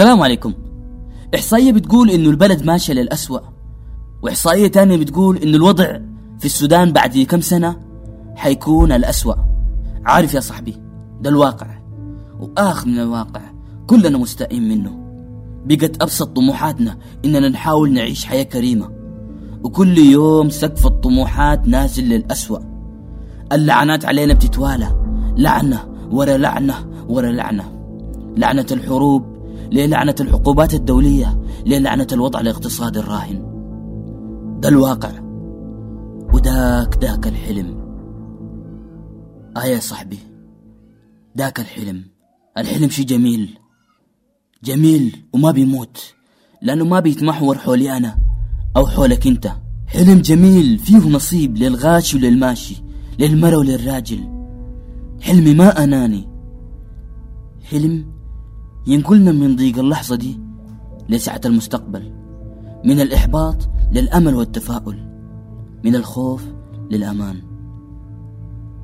السلام عليكم. إحصائية بتقول إنه البلد ماشية للأسوأ وإحصائية تانية بتقول إنه الوضع في السودان بعد كم سنة حيكون الأسوأ. عارف يا صاحبي ده الواقع وآخ من الواقع كلنا مستائين منه. بقت أبسط طموحاتنا إننا نحاول نعيش حياة كريمة وكل يوم سقف الطموحات نازل للأسوأ. اللعنات علينا بتتوالى لعنة ورا لعنة ورا لعنة. لعنة الحروب للعنة العقوبات الدولية للعنة الوضع الاقتصادي الراهن. ده الواقع. وداك داك الحلم. آه يا صاحبي داك الحلم. الحلم شي جميل؟ جميل وما بيموت. لأنه ما بيتمحور حولي أنا أو حولك أنت. حلم جميل فيه نصيب للغاشي وللماشي للمرة وللراجل. حلمي ما أناني. حلم ينقلنا من ضيق اللحظة دي لسعة المستقبل من الإحباط للأمل والتفاؤل من الخوف للأمان.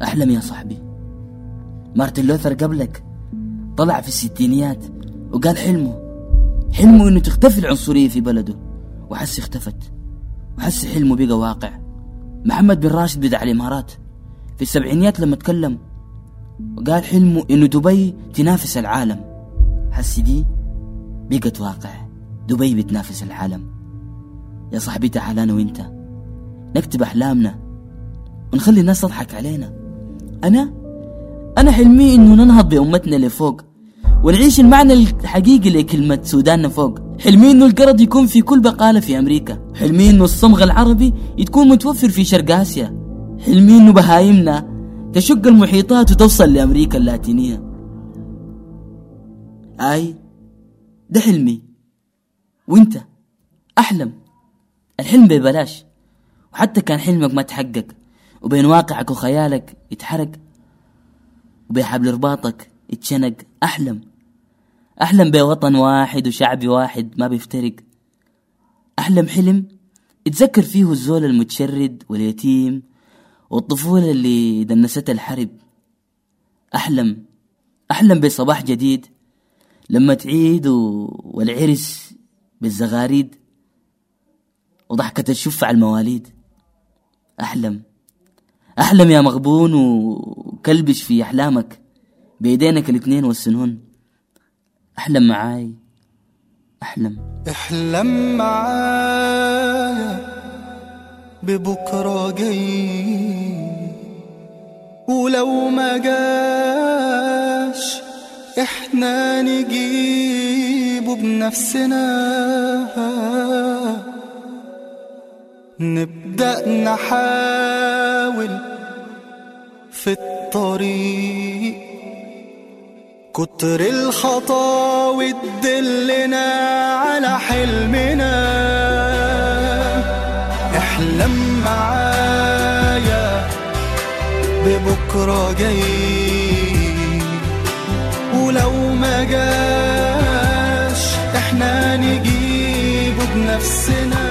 أحلم يا صاحبي. مارتن لوثر قبلك طلع في الستينيات وقال حلمه حلمه إنه تختفي العنصرية في بلده وحس اختفت وحس حلمه بقى واقع. محمد بن راشد بدع الإمارات في السبعينيات لما تكلم وقال حلمه إنه دبي تنافس العالم. حس دي بقت واقع. دبي بتنافس العالم. يا صاحبي تعال أنا وأنت. نكتب أحلامنا. ونخلي الناس تضحك علينا. أنا؟ أنا حلمي إنه ننهض بأمتنا لفوق ونعيش المعنى الحقيقي لكلمة سوداننا فوق. حلمي إنه القرض يكون في كل بقالة في أمريكا. حلمي إنه الصمغ العربي يكون متوفر في شرق آسيا. حلمي إنه بهايمنا تشق المحيطات وتوصل لأمريكا اللاتينية. أي؟ ده حلمي. وإنت؟ أحلم. الحلم ببلاش. وحتى كان حلمك ما تحقق. وبين واقعك وخيالك يتحرق. وبحبل رباطك يتشنق. أحلم. أحلم بوطن واحد وشعب واحد ما بيفترق. أحلم حلم يتذكر فيه الزول المتشرد واليتيم والطفولة اللي دنستها الحرب. أحلم. أحلم بصباح جديد لما تعيد والعرس بالزغاريد وضحكة الشف على المواليد. أحلم. أحلم يا مغبون وكلبش في أحلامك بيدينك الاثنين والسنون. أحلم معاي. أحلم. احلم معايا ببكرة جاي ولو ما جاش إحنا نجيبه بنفسنا. نبدأ نحاول في الطريق. كتر الخطاوي تدلنا على حلمنا. احلم معايا ببكرة جاي. ما جاش إحنا نجيبه بنفسنا.